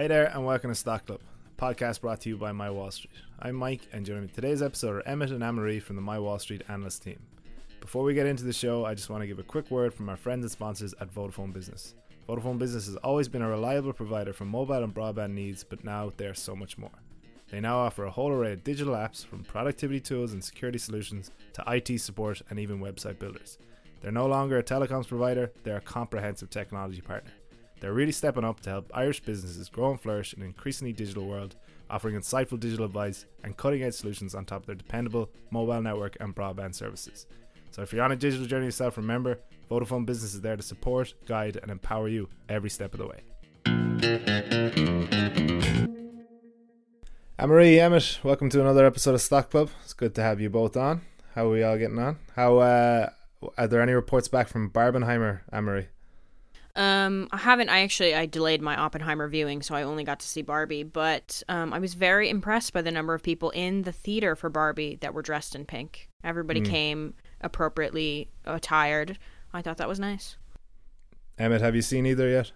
Hi there, and welcome to Stock Club, podcast brought to you by My Wall Street. I'm Mike, and joining me today's episode are Emmett and Anne-Marie from the My Wall Street analyst team. Before we get into the show, I just want to give a quick word from our friends and sponsors at Vodafone Business. Vodafone Business has always been a reliable provider for mobile and broadband needs, but now they are so much more. They now offer a whole array of digital apps, from productivity tools and security solutions to IT support and even website builders. They're no longer a telecoms provider, they're a comprehensive technology partner. They're really stepping up to help Irish businesses grow and flourish in an increasingly digital world, offering insightful digital advice and cutting edge solutions on top of their dependable mobile network and broadband services. So if you're on a digital journey yourself, remember Vodafone Business is there to support, guide, and empower you every step of the way. Anne-Marie, Emmett, welcome to another episode of Stock Club. It's good to have you both on. How are we all getting on? How uh, are there any reports back from Barbenheimer, Anne-Marie? Um, I haven't. I actually I delayed my Oppenheimer viewing, so I only got to see Barbie. But um, I was very impressed by the number of people in the theater for Barbie that were dressed in pink. Everybody Mm. came appropriately attired. I thought that was nice. Emmett, have you seen either yet?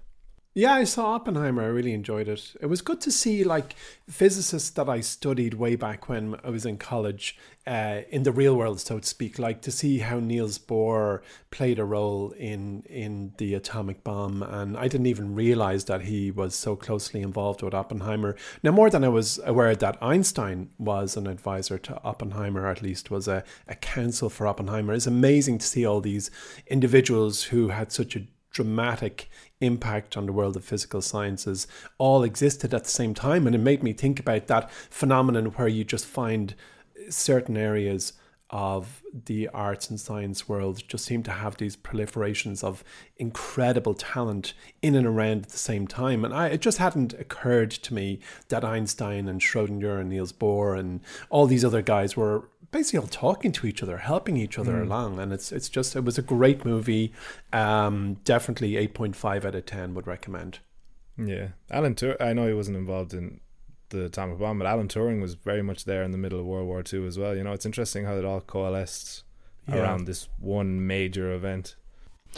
Yeah, I saw Oppenheimer. I really enjoyed it. It was good to see like physicists that I studied way back when I was in college, uh, in the real world, so to speak. Like to see how Niels Bohr played a role in in the atomic bomb, and I didn't even realize that he was so closely involved with Oppenheimer. Now, more than I was aware that Einstein was an advisor to Oppenheimer, at least was a, a counsel for Oppenheimer. It's amazing to see all these individuals who had such a dramatic impact on the world of physical sciences all existed at the same time. And it made me think about that phenomenon where you just find certain areas of the arts and science world just seem to have these proliferations of incredible talent in and around at the same time. And I, it just hadn't occurred to me that Einstein and Schrodinger and Niels Bohr and all these other guys were basically all talking to each other, helping each other along. And it's it's just it was a great movie. Um, definitely eight point five out of ten would recommend. Yeah, Alan Tur. I know he wasn't involved in the atomic bomb, but Alan Turing was very much there in the middle of World War II as well. You know, it's interesting how it all coalesced Yeah. around this one major event.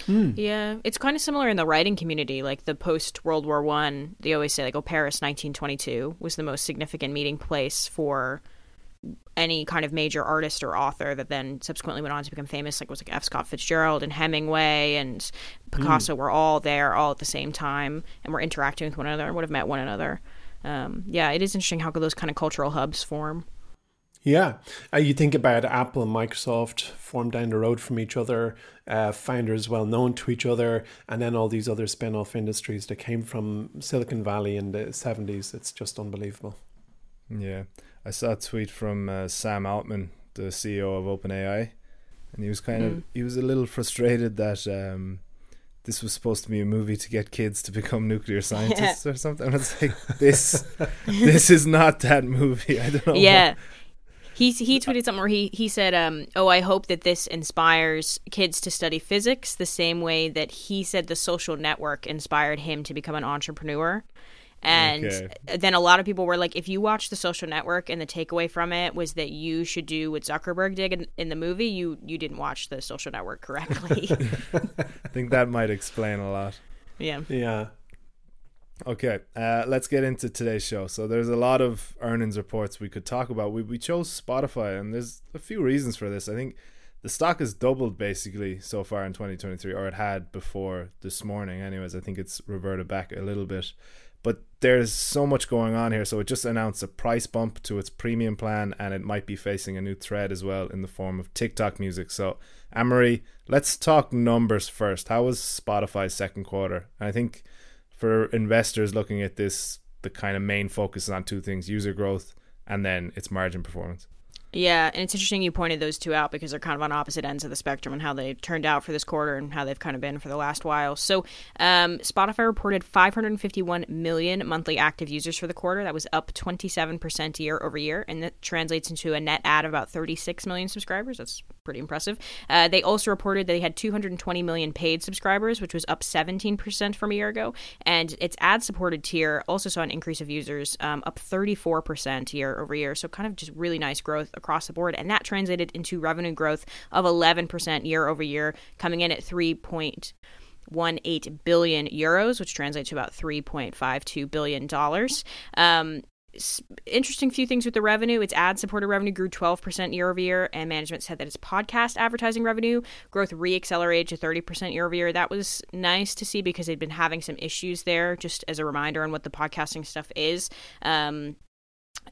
Yeah, it's kind of similar in the writing community. Like the post World War One, they always say like, "Oh, Paris, 1922 was the most significant meeting place for any kind of major artist or author that then subsequently went on to become famous. Like was like F. Scott Fitzgerald and Hemingway and Picasso were all there all at the same time and were interacting with one another and would have met one another. Um, yeah, it is interesting how those kind of cultural hubs form. Yeah, uh, you think about Apple and Microsoft formed down the road from each other, uh, founders well known to each other, and then all these other spin off industries that came from Silicon Valley in the 70s. It's just unbelievable. Yeah, I saw a tweet from uh, Sam Altman, the CEO of OpenAI, and he was kind of he was a little frustrated that um, this was supposed to be a movie to get kids to become nuclear scientists or something. And it's like this, this is not that movie. I don't know. yeah he he tweeted something where he he said um oh i hope that this inspires kids to study physics the same way that he said the social network inspired him to become an entrepreneur and Okay. then a lot of people were like if you watch the social network and the takeaway from it was that you should do what zuckerberg did in, in the movie you you didn't watch the social network correctly I think that might explain a lot. yeah Yeah. Okay, uh, let's get into today's show. So there's a lot of earnings reports we could talk about. We we chose Spotify, and there's a few reasons for this. I think the stock has doubled basically so far in 2023, or it had before this morning. Anyways, I think it's reverted back a little bit, but there's so much going on here. So it just announced a price bump to its premium plan, and it might be facing a new threat as well in the form of TikTok music. So Anne-Marie, let's talk numbers first. How was Spotify's second quarter? And I think for investors looking at this, the kind of main focus is on two things: user growth and then its margin performance. Yeah, and it's interesting you pointed those two out because they're kind of on opposite ends of the spectrum and how they turned out for this quarter and how they've kind of been for the last while. So, um, Spotify reported 551 million monthly active users for the quarter. That was up 27% year over year, and that translates into a net add of about 36 million subscribers. That's pretty impressive. Uh, they also reported that they had 220 million paid subscribers, which was up 17% from a year ago. And its ad supported tier also saw an increase of users, um, up 34% year over year. So, kind of just really nice growth across the board. And that translated into revenue growth of 11% year over year, coming in at 3. Point, 1.8 euros, which translates to about 3.52 billion dollars. Um, interesting few things with the revenue. Its ad supported revenue grew 12% year over year, and management said that its podcast advertising revenue growth re-accelerated to 30% year over year. That was nice to see because they'd been having some issues there. Just as a reminder on what the podcasting stuff is. Um,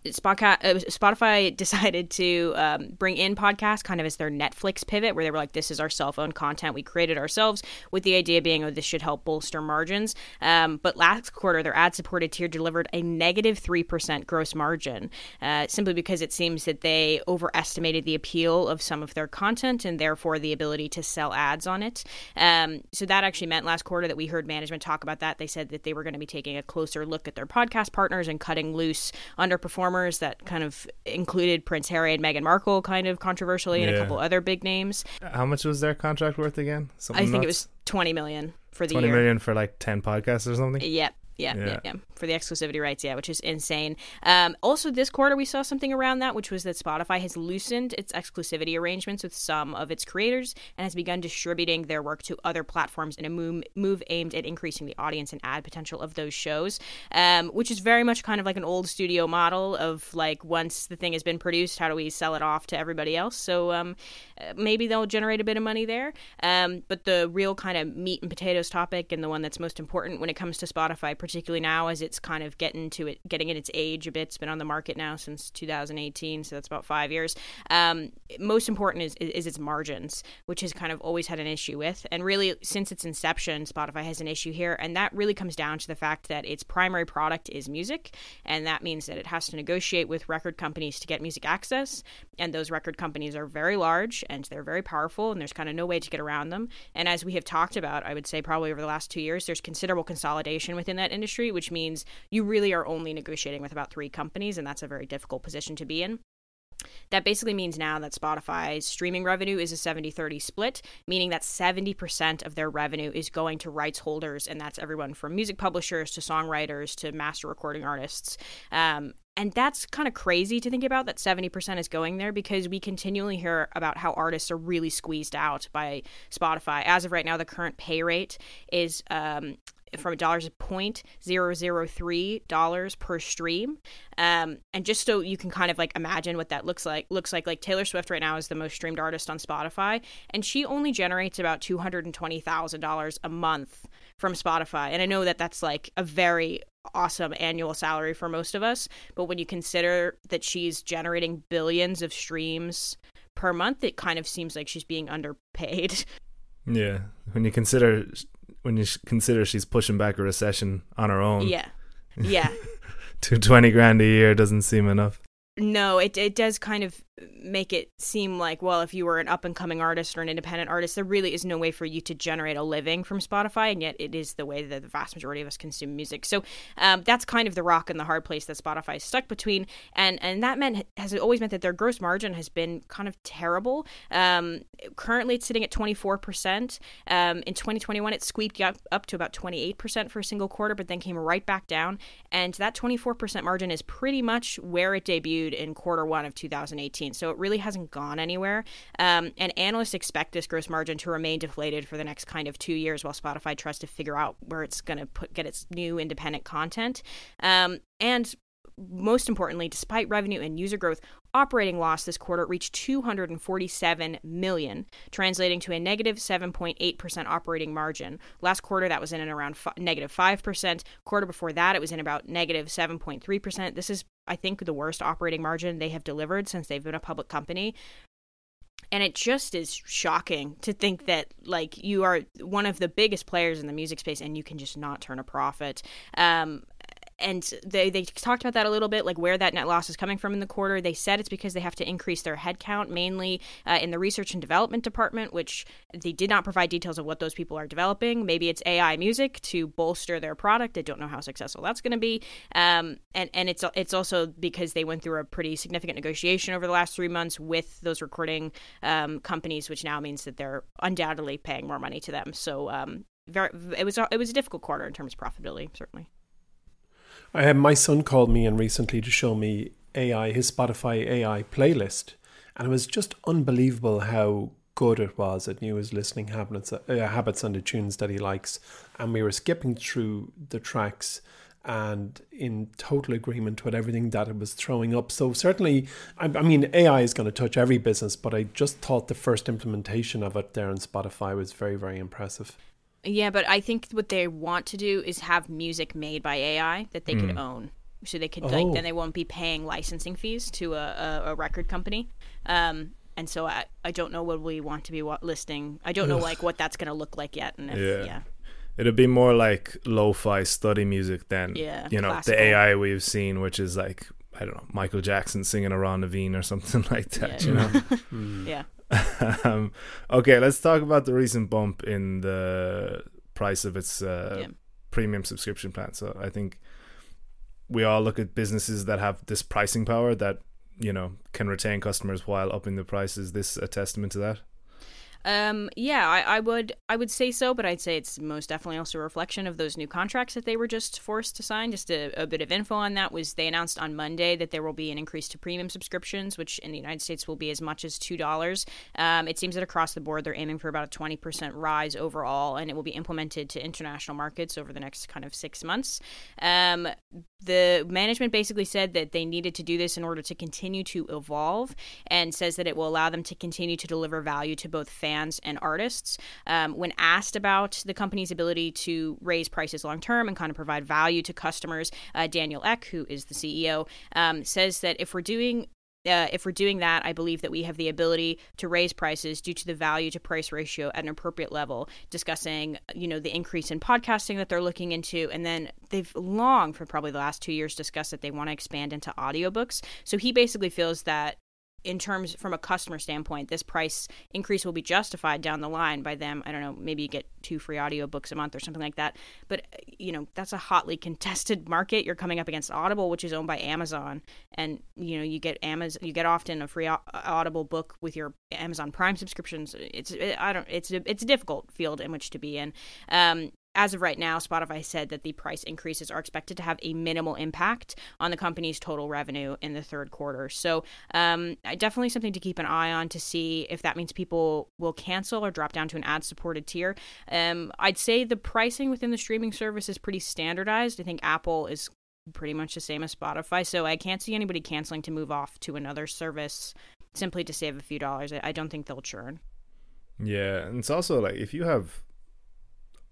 Spotify decided to um, bring in podcasts kind of as their Netflix pivot, where they were like, "This is our cell phone content we created ourselves," with the idea being, "Oh, this should help bolster margins." Um, but last quarter, their ad-supported tier delivered a negative negative three percent gross margin, uh, simply because it seems that they overestimated the appeal of some of their content and therefore the ability to sell ads on it. Um, so that actually meant last quarter that we heard management talk about that. They said that they were going to be taking a closer look at their podcast partners and cutting loose underperformers that kind of included Prince Harry and Meghan Markle, kind of controversially, and a couple other big names. How much was their contract worth again? Something I think nuts? it was twenty million for the 20 year. Twenty million for like ten podcasts or something. Yep. Yeah, yeah, yeah, for the exclusivity rights, yeah, which is insane. Um, also, this quarter we saw something around that, which was that Spotify has loosened its exclusivity arrangements with some of its creators and has begun distributing their work to other platforms in a move, move aimed at increasing the audience and ad potential of those shows, um, which is very much kind of like an old studio model of like once the thing has been produced, how do we sell it off to everybody else? So um, uh, maybe they'll generate a bit of money there. Um, but the real kind of meat and potatoes topic and the one that's most important when it comes to Spotify particularly now as it's kind of getting to it, getting in its age a bit. It's been on the market now since 2018, so that's about five years. Um, most important is, is, its margins, which has kind of always had an issue with, and really since its inception, Spotify has an issue here, and that really comes down to the fact that its primary product is music, and that means that it has to negotiate with record companies to get music access, and those record companies are very large and they're very powerful, and there's kind of no way to get around them. And as we have talked about, I would say probably over the last two years, there's considerable consolidation within that industry, which means you really are only negotiating with about three companies, and that's a very difficult position to be in. That basically means now that Spotify's streaming revenue is a 70 30 split, meaning that 70% of their revenue is going to rights holders, and that's everyone from music publishers to songwriters to master recording artists. Um, and that's kind of crazy to think about that 70% is going there because we continually hear about how artists are really squeezed out by Spotify. As of right now, the current pay rate is um, from dollars point zero zero three dollars per stream. Um, and just so you can kind of like imagine what that looks like, looks like like Taylor Swift right now is the most streamed artist on Spotify, and she only generates about two hundred and twenty thousand dollars a month from Spotify. And I know that that's like a very awesome annual salary for most of us, but when you consider that she's generating billions of streams per month, it kind of seems like she's being underpaid. Yeah, when you consider when you consider she's pushing back a recession on her own. Yeah, yeah. to twenty grand a year doesn't seem enough. No, it it does kind of make it seem like well if you were an up and coming artist or an independent artist there really is no way for you to generate a living from spotify and yet it is the way that the vast majority of us consume music. So um, that's kind of the rock and the hard place that spotify is stuck between and and that meant has always meant that their gross margin has been kind of terrible. Um, currently it's sitting at 24% um, in 2021 it squeaked up, up to about 28% for a single quarter but then came right back down. And that 24% margin is pretty much where it debuted in quarter one of 2018 so it really hasn't gone anywhere. Um, and analysts expect this gross margin to remain deflated for the next kind of two years while Spotify tries to figure out where it's going to put get its new independent content. Um, and most importantly, despite revenue and user growth, operating loss this quarter reached 247 million, translating to a negative 7.8% operating margin. Last quarter that was in and around negative 5%. Quarter before that it was in about negative 7.3%. This is I think the worst operating margin they have delivered since they've been a public company and it just is shocking to think that like you are one of the biggest players in the music space and you can just not turn a profit um, and they they talked about that a little bit, like where that net loss is coming from in the quarter. They said it's because they have to increase their headcount, mainly uh, in the research and development department, which they did not provide details of what those people are developing. Maybe it's AI music to bolster their product. I don't know how successful that's going to be. Um, and and it's it's also because they went through a pretty significant negotiation over the last three months with those recording um, companies, which now means that they're undoubtedly paying more money to them. So um, very, it was it was a difficult quarter in terms of profitability, certainly. My son called me in recently to show me AI, his Spotify AI playlist, and it was just unbelievable how good it was. It knew his listening habits, uh, habits and the tunes that he likes, and we were skipping through the tracks and in total agreement with everything that it was throwing up. So certainly, I, I mean, AI is going to touch every business, but I just thought the first implementation of it there on Spotify was very, very impressive. Yeah, but I think what they want to do is have music made by AI that they mm. could own. So they could oh. like then they won't be paying licensing fees to a, a, a record company. Um, and so I, I don't know what we want to be listing. I don't know like what that's going to look like yet. And if, yeah. yeah. It'll be more like lo-fi study music than yeah, you know classical. the AI we've seen, which is like I don't know Michael Jackson singing around Naveen or something like that. Yeah. You know. Hmm. yeah. um, okay, let's talk about the recent bump in the price of its uh, yeah. premium subscription plan. So I think we all look at businesses that have this pricing power that you know can retain customers while upping the price. Is this a testament to that? Um, yeah, I, I, would I would say so, but I'd say it's most definitely also a reflection of those new contracts that they were just forced to sign. Just a, a, bit of info on that was they announced on Monday that there will be an increase to premium subscriptions, which in the United States will be as much as two dollars. Um, it seems that across the board they're aiming for about a twenty percent rise overall, and it will be implemented to international markets over the next kind of six months. Um, the management basically said that they needed to do this in order to continue to evolve, and says that it will allow them to continue to deliver value to both fans and artists. Um, when asked about the company's ability to raise prices long term and kind of provide value to customers, uh, Daniel Ek, who is the CEO, um, says that if we're doing uh, if we're doing that, I believe that we have the ability to raise prices due to the value to price ratio at an appropriate level. Discussing, you know, the increase in podcasting that they're looking into, and then they've long for probably the last two years discussed that they want to expand into audiobooks. So he basically feels that in terms from a customer standpoint, this price increase will be justified down the line by them. I don't know, maybe you get two free audiobooks a month or something like that. But you know, that's a hotly contested market. You're coming up against Audible, which is owned by Amazon, and you know, you get Amazon, you get often a free Audible book with your Amazon Prime subscriptions. It's it, I don't it's a, it's a difficult field in which to be in. Um, as of right now, Spotify said that the price increases are expected to have a minimal impact on the company's total revenue in the third quarter. So, um, definitely something to keep an eye on to see if that means people will cancel or drop down to an ad supported tier. Um, I'd say the pricing within the streaming service is pretty standardized. I think Apple is pretty much the same as Spotify. So, I can't see anybody canceling to move off to another service simply to save a few dollars. I don't think they'll churn. Yeah, and it's also like if you have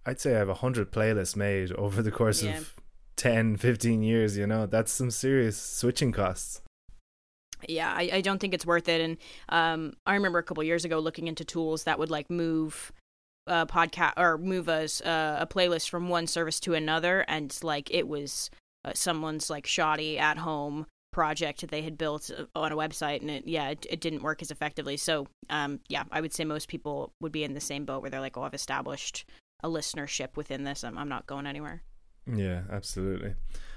I'd say I have a hundred playlists made over the course yeah. of 10, 15 years. You know, that's some serious switching costs. Yeah, I, I don't think it's worth it. And um, I remember a couple years ago looking into tools that would like move a podcast or move us uh, a playlist from one service to another, and like it was uh, someone's like shoddy at home project that they had built uh, on a website and it yeah it, it didn't work as effectively so um yeah i would say most people would be in the same boat where they're like oh i've established a listenership within this. I'm, I'm not going anywhere. Yeah, absolutely.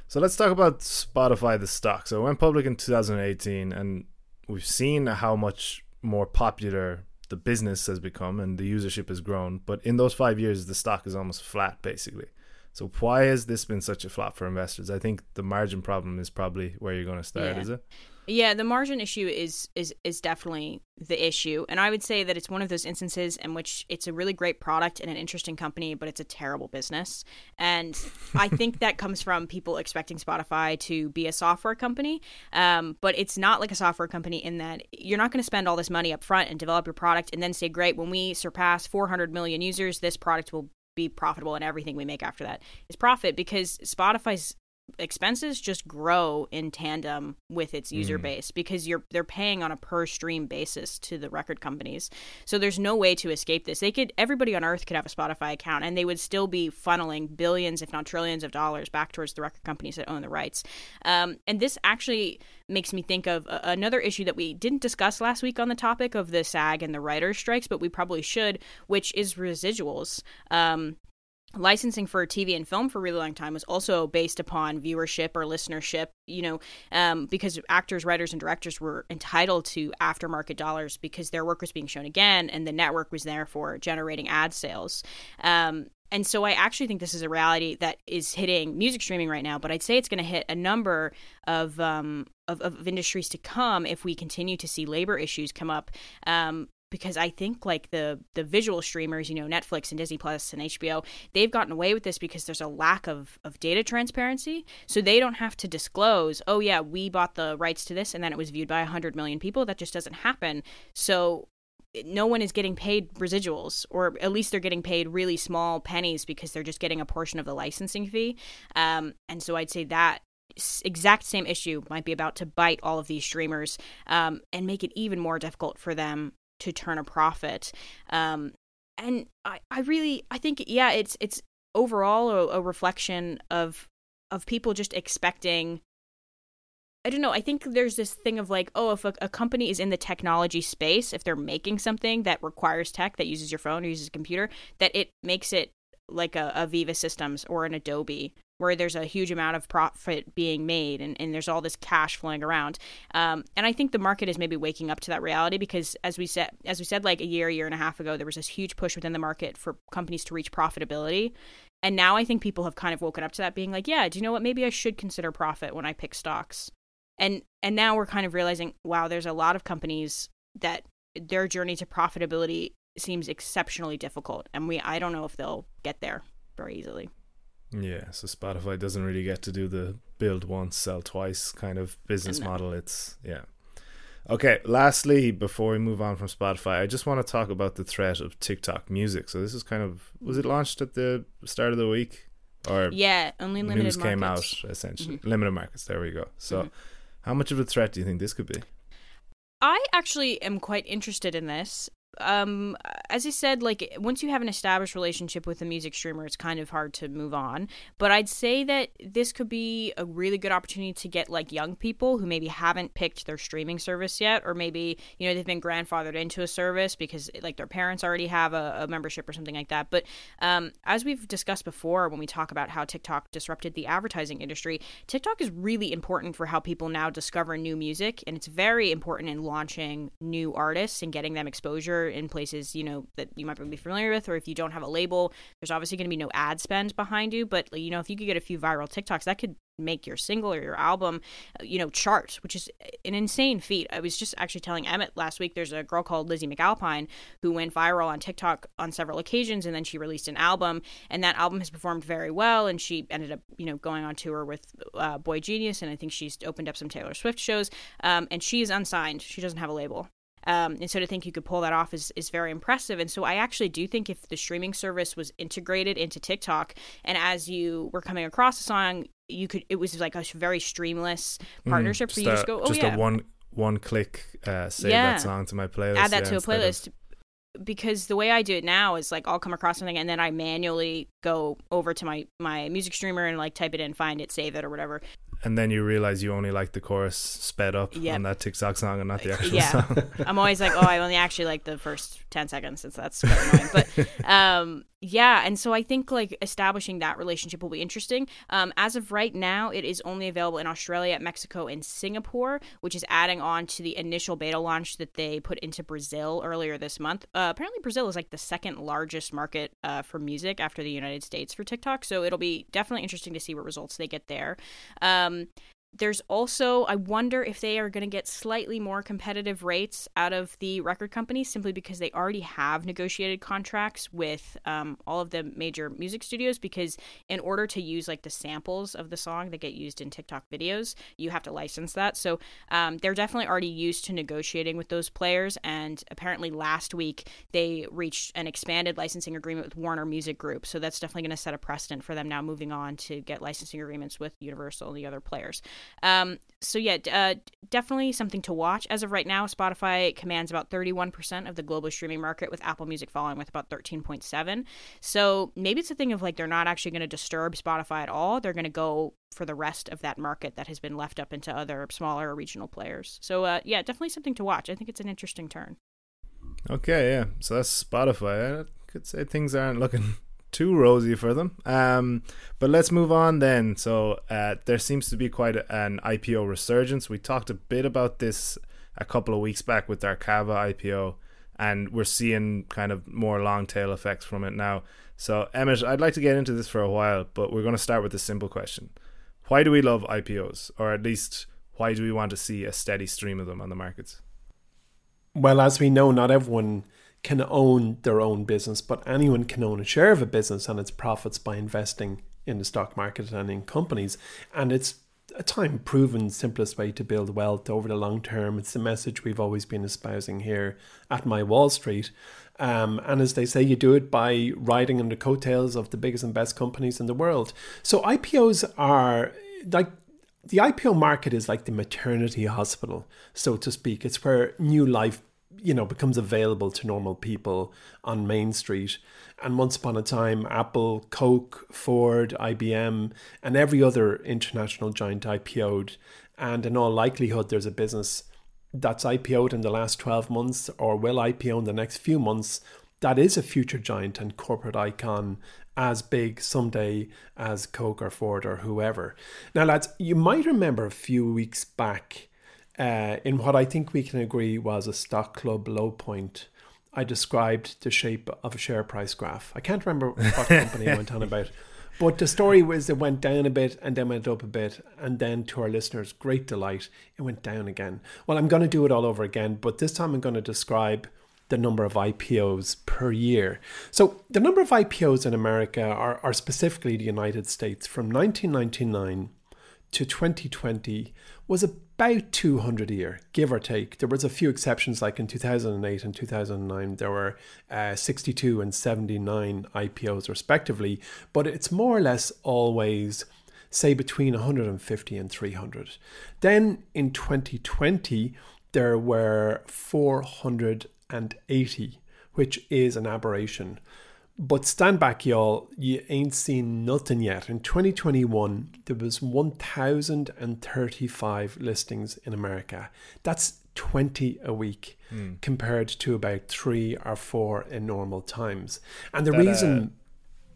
So let's talk about Spotify, the stock. So it went public in 2018, and we've seen how much more popular the business has become and the usership has grown. But in those five years, the stock is almost flat, basically. So why has this been such a flop for investors? I think the margin problem is probably where you're going to start, yeah. is it? Yeah, the margin issue is is is definitely the issue, and I would say that it's one of those instances in which it's a really great product and an interesting company, but it's a terrible business. And I think that comes from people expecting Spotify to be a software company, um, but it's not like a software company in that you're not going to spend all this money up front and develop your product and then say, "Great, when we surpass 400 million users, this product will be profitable and everything we make after that is profit. Because Spotify's expenses just grow in tandem with its user mm. base because you're they're paying on a per stream basis to the record companies. So there's no way to escape this. They could everybody on earth could have a Spotify account and they would still be funneling billions if not trillions of dollars back towards the record companies that own the rights. Um, and this actually makes me think of another issue that we didn't discuss last week on the topic of the SAG and the writers strikes, but we probably should, which is residuals. Um, licensing for TV and film for a really long time was also based upon viewership or listenership, you know, um, because actors, writers, and directors were entitled to aftermarket dollars because their work was being shown again and the network was there for generating ad sales. Um, and so I actually think this is a reality that is hitting music streaming right now, but I'd say it's going to hit a number of, um, of, of industries to come if we continue to see labor issues come up. Because I think like the the visual streamers, you know, Netflix and Disney Plus and HBO, they've gotten away with this because there's a lack of of data transparency. So they don't have to disclose, "Oh yeah, we bought the rights to this and then it was viewed by 100 million people." That just doesn't happen. So no one is getting paid residuals, or at least they're getting paid really small pennies because they're just getting a portion of the licensing fee. Um, and so I'd say that exact same issue might be about to bite all of these streamers um, and make it even more difficult for them to turn a profit. Um, and I, I really, I think, yeah, it's it's overall a, a reflection of of people just expecting I don't know. I think there's this thing of like, oh, if a, a, company is in the technology space, if they're making something that requires tech that uses your phone or uses a computer, that it makes it like a, a Veeva Systems or an Adobe, where there's a huge amount of profit being made and, and there's all this cash flowing around. Um, and I think the market is maybe waking up to that reality because as we said, as we said, like a year, year and a half ago, there was this huge push within the market for companies to reach profitability. And now I think people have kind of woken up to that, being like, yeah, do you know what? Maybe I should consider profit when I pick stocks and and now we're kind of realizing wow there's a lot of companies that their journey to profitability seems exceptionally difficult and we i don't know if they'll get there very easily yeah so spotify doesn't really get to do the build once sell twice kind of business no. model it's yeah okay lastly before we move on from spotify i just want to talk about the threat of tiktok music so this is kind of was it launched at the start of the week or yeah only limited news markets. came out essentially mm-hmm. limited markets there we go so mm-hmm how much of a threat do you think this could be? I actually am quite interested in this um as i said like once you have an established relationship with a music streamer it's kind of hard to move on. But i'd say that this could be a really good opportunity to get like young people who maybe haven't picked their streaming service yet or maybe you know they've been grandfathered into a service because like their parents already have a, a membership or something like that. But um as we've discussed before when we talk about how tiktok disrupted the advertising industry tiktok is really important for how people now discover new music and it's very important in launching new artists and getting them exposure in places you know that you might be familiar with or if you don't have a label there's obviously going to be no ad spend behind you. But you know if you could get a few viral tiktoks that could make your single or your album uh, you know chart which is an insane feat. I was just actually telling emmett last week there's a girl called lizzie mcalpine who went viral on tiktok on several occasions and then she released an album and that album has performed very well and she ended up you know going on tour with uh, boygenius and i think she's opened up some taylor swift shows um, and she is unsigned. She doesn't have a label um, and so to think you could pull that off is, is very impressive. And so I actually do think if the streaming service was integrated into TikTok, and as you were coming across a song, you could it was like a very streamless mm, partnership mm, for you to go, oh just yeah, a one one click uh, save yeah. that song to my playlist, add that yeah, to a playlist. Of... Because the way I do it now is like I'll come across something and then I manually go over to my my music streamer and like type it in, find it, save it or whatever and then you realize you only like the chorus sped up yep. on that TikTok song and not the actual song. yeah. song. I'm always like, oh, I only actually like the first 10 seconds since that's quite annoying. But um, yeah, and so I think like establishing that relationship will be interesting. Um, as of right now, it is only available in Australia, Mexico, and Singapore, which is adding on to the initial beta launch that they put into Brazil earlier this month. Uh, apparently, Brazil is like the second largest market uh, for music after the United States for TikTok, so it'll be definitely interesting to see what results they get there. Um, there's also, I wonder if they are going to get slightly more competitive rates out of the record companies simply because they already have negotiated contracts with um, all of the major music studios. Because in order to use like the samples of the song that get used in TikTok videos, you have to license that. So um, they're definitely already used to negotiating with those players. And apparently last week they reached an expanded licensing agreement with Warner Music Group. So that's definitely going to set a precedent for them now moving on to get licensing agreements with Universal and the other players. Um, so yeah, uh, definitely something to watch. As of right now, Spotify commands about 31% of the global streaming market, with Apple Music following with about 13.7. So maybe it's a thing of like they're not actually going to disturb Spotify at all. They're going to go for the rest of that market that has been left up into other smaller regional players. So uh, yeah, definitely something to watch. I think it's an interesting turn. Okay, yeah. So that's Spotify. I could say things aren't looking too rosy for them. Um, but let's move on then. So uh, there seems to be quite an IPO resurgence. We talked a bit about this a couple of weeks back with our Cava IPO, and we're seeing kind of more long tail effects from it now. So Emmett, I'd like to get into this for a while, but we're going to start with a simple question: Why do we love IPOs, or at least why do we want to see a steady stream of them on the markets? Well, as we know, not everyone can own their own business, but anyone can own a share of a business and its profits by investing in the stock market and in companies. And it's a time proven simplest way to build wealth over the long term. It's the message we've always been espousing here at My Wall Street. Um, and as they say, you do it by riding on the coattails of the biggest and best companies in the world. So IPOs are like the IPO market is like the maternity hospital, so to speak. It's where new life, you know, becomes available to normal people on Main Street. And once upon a time, Apple, Coke, Ford, IBM, and every other international giant IPO'd. And in all likelihood, there's a business that's IPO'd in the last 12 months or will IPO in the next few months that is a future giant and corporate icon as big someday as Coke or Ford or whoever. Now, lads, you might remember a few weeks back uh, in what I think we can agree was a stock club low point. I described the shape of a share price graph. I can't remember what company I went on about. But the story was it went down a bit and then went up a bit. And then, to our listeners' great delight, it went down again. Well, I'm going to do it all over again, but this time I'm going to describe the number of IPOs per year. So, the number of IPOs in America are, are specifically the United States from 1999 to 2020 was about 200 a year, give or take. There was a few exceptions, like in 2008 and 2009, there were uh, 62 and 79 IPOs respectively, but it's more or less always say between 150 and 300. Then in 2020, there were 480, which is an aberration. But stand back, y'all. You ain't seen nothing yet. In 2021, there was 1,035 listings in America. That's 20 a week mm. compared to about three or four in normal times. And the that, reason. Uh,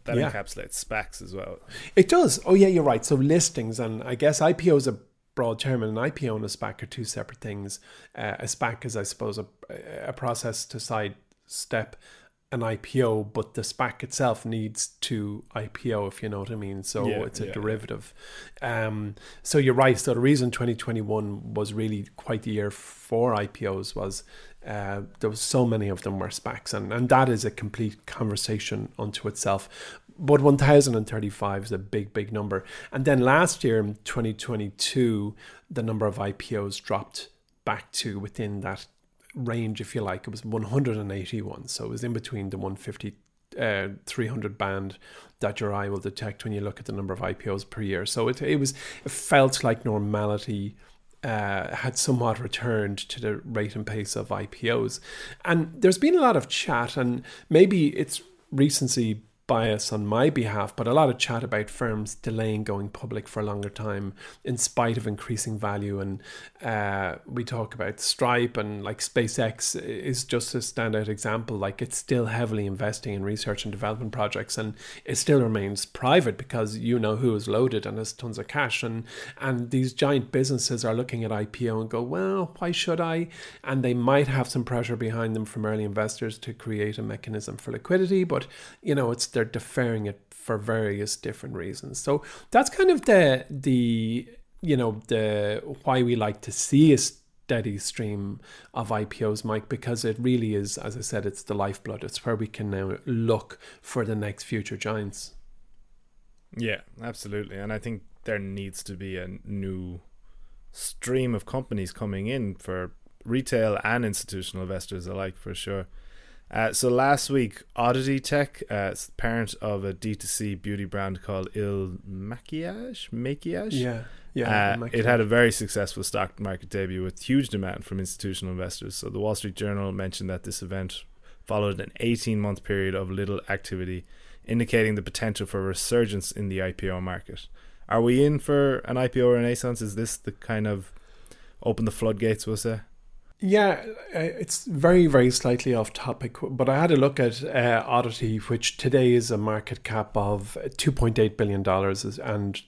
that yeah. encapsulates SPACs as well. It does. Oh, yeah, you're right. So listings, and I guess IPO is a broad term, and an IPO and a SPAC are two separate things. Uh, a SPAC is, I suppose, a, a process to sidestep an IPO, but the SPAC itself needs to IPO, if you know what I mean. So yeah, it's a yeah, derivative. Yeah. Um, so you're right. So the reason 2021 was really quite the year for IPOs was uh, there was so many of them were SPACs, and, and that is a complete conversation unto itself. But 1,035 is a big, big number. And then last year, in 2022, the number of IPOs dropped back to within that range, if you like. It was 181, so it was in between the 150 uh, 300 band that your eye will detect when you look at the number of IPOs per year. So it, it was it felt like normality uh, had somewhat returned to the rate and pace of IPOs. And there's been a lot of chat, and maybe it's recency bias on my behalf, but a lot of chat about firms delaying going public for a longer time in spite of increasing value. And uh, we talk about Stripe and like SpaceX is just a standout example. Like it's still heavily investing in research and development projects, and it still remains private because you know who is loaded and has tons of cash. And and these giant businesses are looking at IPO and go, well, why should I? And they might have some pressure behind them from early investors to create a mechanism for liquidity, but you know it's they're deferring it for various different reasons. So that's kind of the the you know the why we like to see a steady stream of IPOs, Mike, because it really is, as I said, it's the lifeblood. It's where we can now look for the next future giants. Yeah, absolutely, and I think there needs to be a new stream of companies coming in for retail and institutional investors alike, for sure. Uh, so last week, Oddity Tech, uh, parent of a D2C beauty brand called Il Makiage, Makiage. Yeah, yeah. Uh, it had a very successful stock market debut with huge demand from institutional investors. So the Wall Street Journal mentioned that this event followed an 18 month period of little activity, indicating the potential for a resurgence in the IPO market. Are we in for an IPO renaissance? Is this the kind of open the floodgates, we'll say? Yeah, uh, it's very, very slightly off topic, but I had a look at uh, Oddity, which today is a market cap of $2.8 billion. And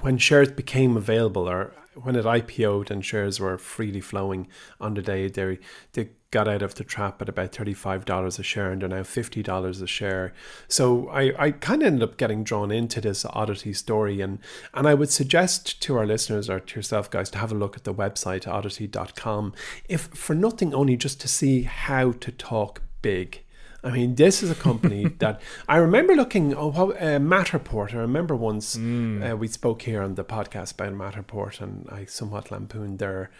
when shares became available, or when it IPO'd and shares were freely flowing on the day, they they got out of the trap at about thirty five dollars a share, and they're now fifty dollars a share. So I I kind of ended up getting drawn into this oddity story, and and I would suggest to our listeners or to yourself guys to have a look at the website oddity.com, if for nothing only just to see how to talk big I mean, this is a company that I remember looking. Oh, uh, Matterport. I remember once mm. uh, we spoke here on the podcast about Matterport, and I somewhat lampooned their.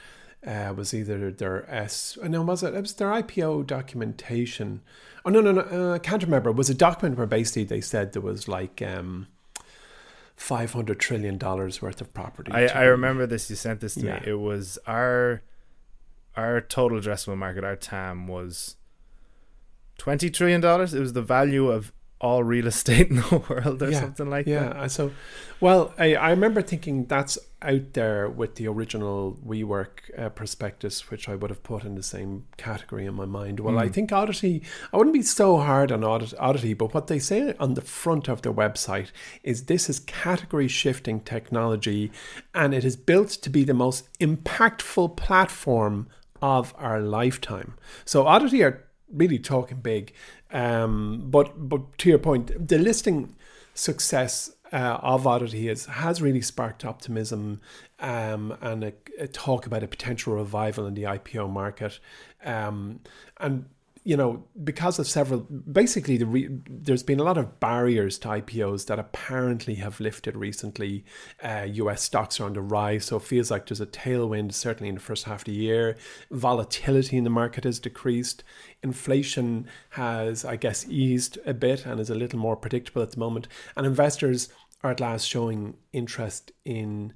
Uh, was either their S. No, was it? It was their IPO documentation. Oh no, no, no! Uh, I can't remember. It was a document where basically they said there was like. Um, Five hundred trillion dollars worth of property. I, I remember this. You sent this to yeah. me. It was our our total addressable market, our TAM was twenty trillion dollars. It was the value of all real estate in the world, or yeah, something like yeah. that. Yeah. So, well, I, I remember thinking that's out there with the original WeWork uh, prospectus, which I would have put in the same category in my mind. Well, mm. I hmm. think Oddity. I wouldn't be so hard on Oddity, but what they say on the front of their website is this is category shifting technology, and it is built to be the most impactful platform of our lifetime. So Oddity are really talking big. Um, but but to your point, the listing success uh, of Oddity is, has really sparked optimism um, and a, a, talk about a potential revival in the IPO market. Um, and you know, because of several, basically, the re, there's been a lot of barriers to IPOs that apparently have lifted recently. Uh, US stocks are on the rise, so it feels like there's a tailwind, certainly in the first half of the year. Volatility in the market has decreased. Inflation has, I guess, eased a bit and is a little more predictable at the moment. And investors are at last showing interest in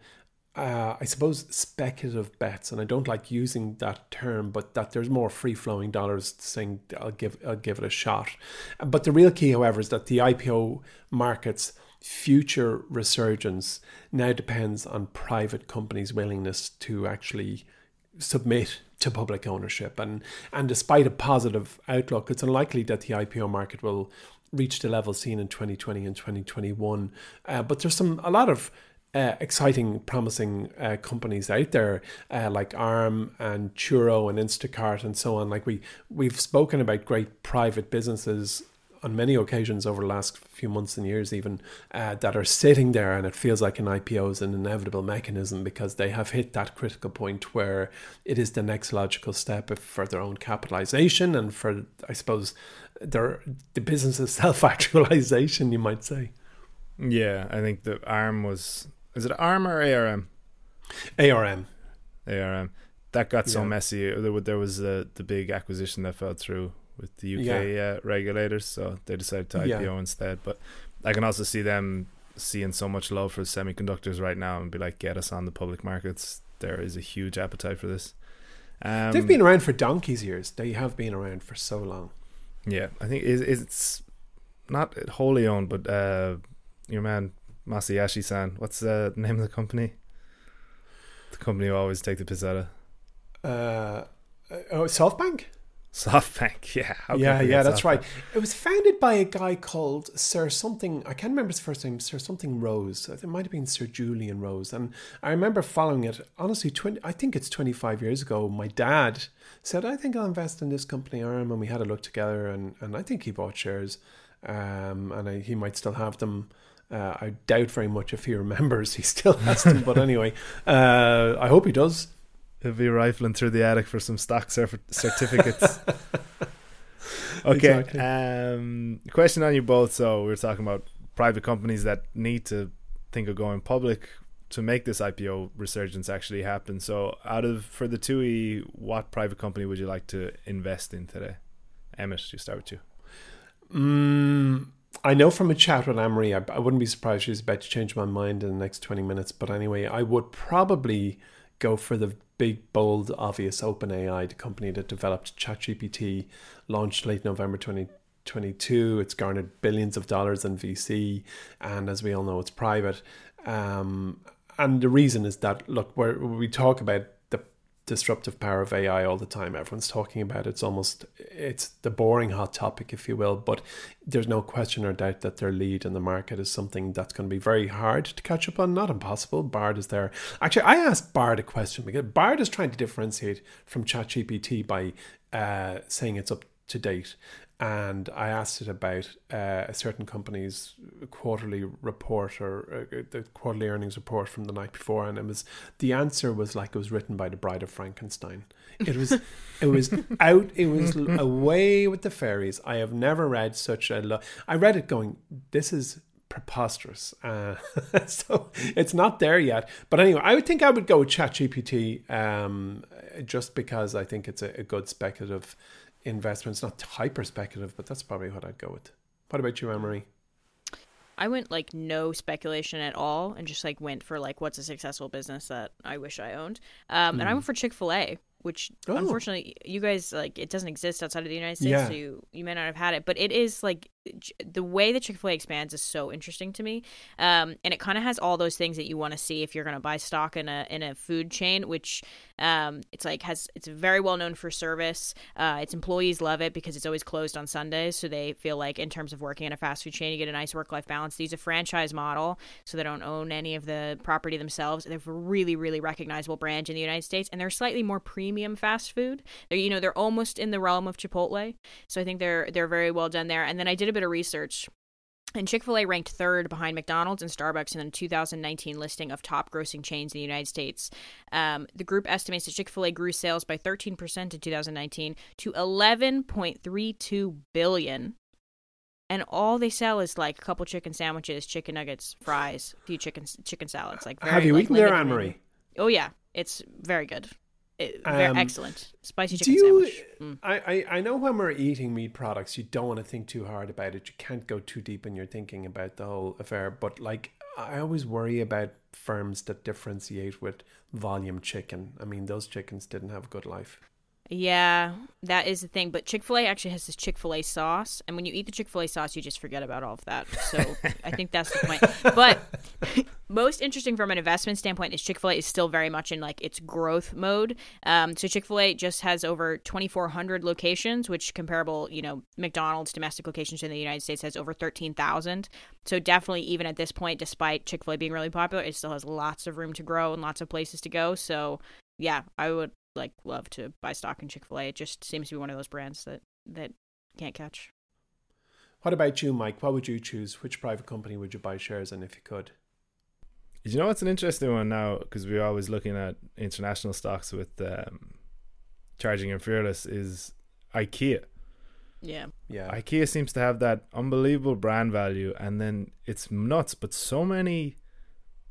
uh, I suppose, speculative bets, and I don't like using that term, but that there's more free flowing dollars saying I'll give I'll give it a shot. But the real key, however, is that the IPO market's future resurgence now depends on private companies' willingness to actually submit to public ownership. And and despite a positive outlook, it's unlikely that the IPO market will reach the level seen in 2020 and 2021. Uh, but there's some a lot of uh, exciting, promising uh, companies out there uh, like Arm and Turo and Instacart and so on. Like we we've spoken about great private businesses on many occasions over the last few months and years, even uh, that are sitting there, and it feels like an IPO is an inevitable mechanism because they have hit that critical point where it is the next logical step for their own capitalization and for, I suppose, their the business's self actualization. You might say. Yeah, I think the ARM was is it ARM or ARM? ARM. ARM. That got so yeah. messy. There, was uh, the big acquisition that fell through with the UK yeah. uh, regulators, so they decided to IPO yeah. instead. But I can also see them seeing so much love for semiconductors right now and be like, get us on the public markets. There is a huge appetite for this. Um, They've been around for donkey's years. They have been around for so long. Yeah, I think it's not wholly owned, but uh, your man Masayoshi Son. What's the name of the company? The company who always take the piss out of. Uh, oh, SoftBank? SoftBank, yeah. yeah, yeah, that's right. It was founded by a guy called Sir something, I can't remember his first name, Sir something Rose. It might have been Sir Julian Rose. And I remember following it, honestly, 20, I think it's 25 years ago. My dad said, I think I'll invest in this company, ARM. And we had a look together, and, and I think he bought shares. Um, and I, he might still have them. Uh, I doubt very much if he remembers. He still has them, but anyway, uh, I hope he does. He'll be rifling through the attic for some stock certificates. okay. Exactly. Um, question on you both. So we are talking about private companies that need to think of going public to make this IPO resurgence actually happen. So out of for the TUI, what private company would you like to invest in today? Emmett, you start with you. Mm, I know from a chat with Anne-Marie, I, I wouldn't be surprised she's about to change my mind in the next 20 minutes. But anyway, I would probably go for the big, bold, obvious OpenAI, the company that developed ChatGPT, launched late November 2022. It's garnered billions of dollars in VC, and as we all know, it's private. Um, and the reason is that look, where we talk about disruptive power of AI all the time. Everyone's talking about it. It's almost it's the boring hot topic, if you will. But there's no question or doubt that their lead in the market is something that's going to be very hard to catch up on. Not impossible. Bard is there. Actually, I asked Bard a question because Bard is trying to differentiate from ChatGPT by uh, saying it's up to date and I asked it about uh, a certain company's quarterly report or uh, the quarterly earnings report from the night before, and it was the answer was like it was written by the Bride of Frankenstein. It was, it was out, it was away with the fairies. I have never read such a. Lo- I read it going, this is preposterous. Uh, so it's not there yet. But anyway, I would think I would go with ChatGPT um, just because I think it's a, a good speculative investments, not hyper speculative, but that's probably what I'd go with. What about you, Emery? I went like no speculation at all and just like went for like what's a successful business that I wish I owned. Um, mm. And I went for Chick fil A, which oh. unfortunately you guys like it doesn't exist outside of the United States, yeah. so you, you may not have had it. But it is like the way that Chick Fil A expands is so interesting to me, um, and it kind of has all those things that you want to see if you're going to buy stock in a in a food chain. Which um, it's like has it's very well known for service. Uh, its employees love it because it's always closed on Sundays, so they feel like in terms of working in a fast food chain, you get a nice work life balance. These a franchise model, so they don't own any of the property themselves. They have a really really recognizable brand in the United States, and they're slightly more premium fast food. They're you know they're almost in the realm of Chipotle, so I think they're they're very well done there. And then I did a bit of research. And Chick fil A ranked third behind McDonald's and Starbucks in the 2019 listing of top grossing chains in the United States. Um, the group estimates that Chick fil A grew sales by 13% in 2019 to 11.32 billion. And all they sell is like a couple chicken sandwiches, chicken nuggets, fries, a few chicken chicken salads. Like very, have you like, eaten there, Anne Marie? Oh yeah, it's very good. It, um, excellent spicy chicken you, sandwich. Mm. I, I I know when we're eating meat products, you don't want to think too hard about it. You can't go too deep in your thinking about the whole affair. But like, I always worry about firms that differentiate with volume chicken. I mean, those chickens didn't have a good life. Yeah, that is the thing. But Chick fil A actually has this Chick fil A sauce. And when you eat the Chick fil A sauce, you just forget about all of that. So I think that's the point. But most interesting from an investment standpoint is Chick fil A is still very much in like its growth mode. Um, so Chick fil A just has over 2,400 locations, which comparable, you know, McDonald's domestic locations in the United States has over 13,000. So definitely, even at this point, despite Chick fil A being really popular, it still has lots of room to grow and lots of places to go. So yeah, I would like love to buy stock in Chick Fil A. It just seems to be one of those brands that that can't catch. What about you, Mike? What would you choose? Which private company would you buy shares in if you could? You know it's an interesting one now because we're always looking at international stocks with um, charging and fearless is IKEA. Yeah. Yeah. IKEA seems to have that unbelievable brand value and then it's nuts, but so many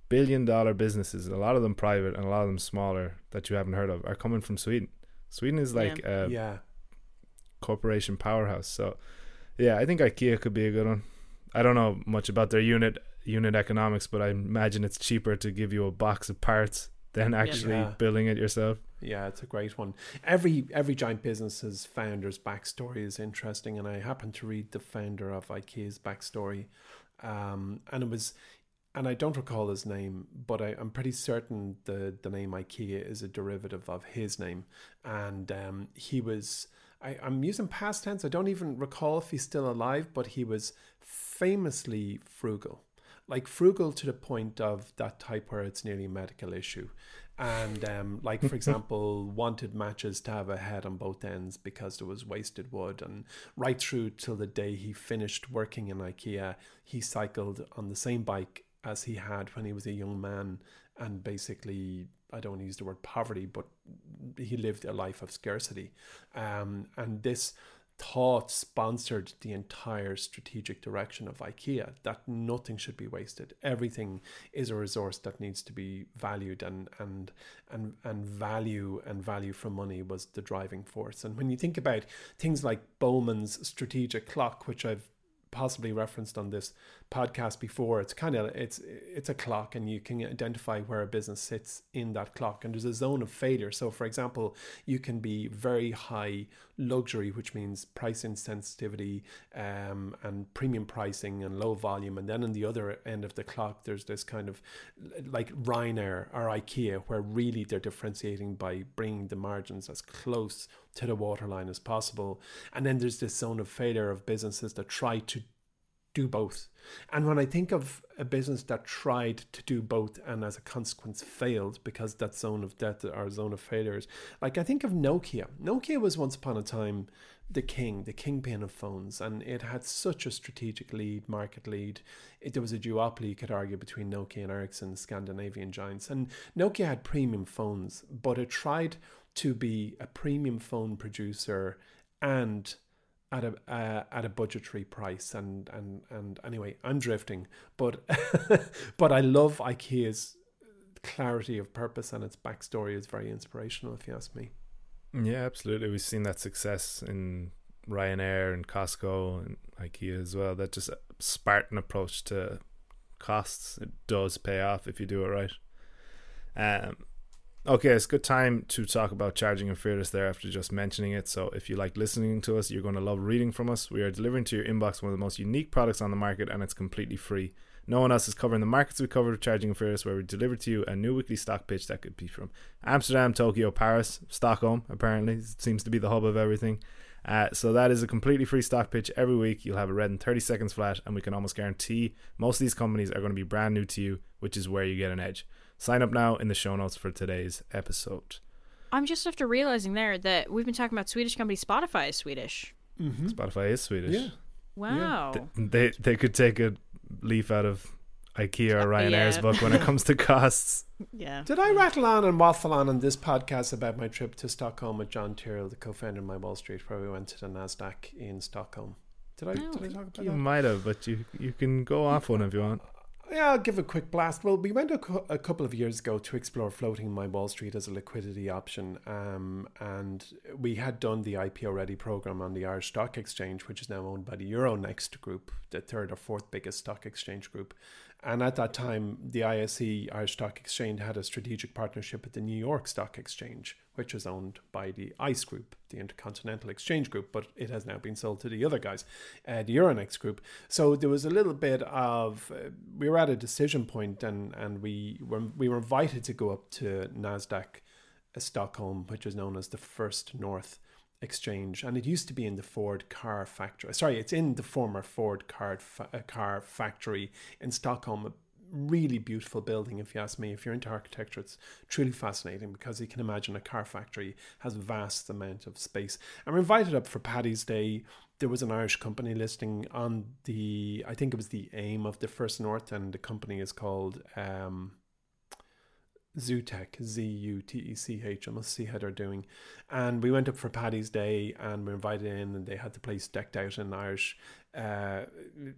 billion dollar businesses, a lot of them private and a lot of them smaller that you haven't heard of, are coming from Sweden. Sweden is like yeah. a yeah. corporation powerhouse. So yeah, I think IKEA could be a good one. I don't know much about their unit unit economics, but I imagine it's cheaper to give you a box of parts than actually yeah. building it yourself. Yeah, it's a great one. Every every giant business's founder's backstory is interesting, and I happened to read the founder of IKEA's backstory, um, and it was and I don't recall his name, but I, am pretty certain the, the name IKEA is a derivative of his name. And um, he was, I, I'm using past tense, I don't even recall if he's still alive, but he was famously frugal. Like frugal to the point of that type where it's nearly a medical issue. And um, like for example, wanted matches to have a head on both ends because there was wasted wood. And right through till the day he finished working in IKEA, he cycled on the same bike as he had when he was a young man and basically I don't want to use the word poverty, but he lived a life of scarcity. Um, and this thought sponsored the entire strategic direction of IKEA that nothing should be wasted. Everything is a resource that needs to be valued and and and and value and value for money was the driving force. And when you think about things like Bowman's strategic clock, which I've possibly referenced on this podcast before. It's kind of it's it's a clock, and you can identify where a business sits in that clock. And there's a zone of failure. So, for example, you can be very high luxury, which means price insensitivity um, and premium pricing and low volume. And then on the other end of the clock, there's this kind of like Ryanair or IKEA, where really they're differentiating by bringing the margins as close to the waterline as possible. And then there's this zone of failure of businesses that try to do both. And when I think of a business that tried to do both and as a consequence failed because that zone of death or zone of failures, like I think of Nokia. Nokia was once upon a time the king, the kingpin of phones, and it had such a strategic lead, market lead. It, there was a duopoly, you could argue, between Nokia and Ericsson, Scandinavian giants. And Nokia had premium phones, but it tried to be a premium phone producer and at a uh, at a budgetary price and and and anyway I'm drifting but but I love IKEA's clarity of purpose and its backstory is very inspirational if you ask me. Yeah absolutely. We've seen that success in Ryanair and Costco and IKEA as well. That just Spartan approach to costs it does pay off if you do it right. Um Okay, it's a good time to talk about charging and fearless there after just mentioning it. So, if you like listening to us, you're going to love reading from us. We are delivering to your inbox one of the most unique products on the market, and it's completely free. No one else is covering the markets we cover with Charging and Fearless, where we deliver to you a new weekly stock pitch that could be from Amsterdam, Tokyo, Paris, Stockholm, apparently. It seems to be the hub of everything. Uh, so that is a completely free stock pitch every week. You'll have it read in 30 seconds flat, and we can almost guarantee most of these companies are going to be brand new to you, which is where you get an edge. Sign up now in the show notes for today's episode. I'm just after realizing there that we've been talking about Swedish company Spotify is Swedish. Mm-hmm. Spotify is Swedish. Yeah. Wow. Yeah. They they could take a leaf out of IKEA or Ryanair's Yeah. book when it comes to costs. Yeah. Did I rattle on and waffle on on this podcast about my trip to Stockholm with John Tyrrell, the co-founder of My Wall Street, where we went to the Nasdaq in Stockholm? Did I? No. Did I talk about You that? might have, but you you can go off one if you want. Yeah, I'll give a quick blast. Well, we went a, cou- a couple of years ago to explore floating my Wall Street as a liquidity option, um, and we had done the IPO Ready program on the Irish Stock Exchange, which is now owned by the Euronext Group, the third or fourth biggest stock exchange group. And at that time, the ISE, Irish Stock Exchange, had a strategic partnership with the New York Stock Exchange, which is owned by the ICE Group, the Intercontinental Exchange Group, but it has now been sold to the other guys, uh, the Euronext Group. So there was a little bit of uh, we were at a decision point, and and we were we were invited to go up to Nasdaq uh, Stockholm, which is known as the First North Exchange, and it used to be in the Ford car factory. Sorry, it's in the former Ford car fa- uh, car factory in Stockholm. A really beautiful building, if you ask me. If you're into architecture, it's truly fascinating because you can imagine a car factory has vast amount of space. And we're invited up for Paddy's Day. There was an Irish company listing on the, I think it was the aim of the First North, and the company is called. Um, Zutech, Z U T E C H. I must see how they're doing. And we went up for Paddy's Day and we were invited in, and they had the place decked out in Irish. Uh,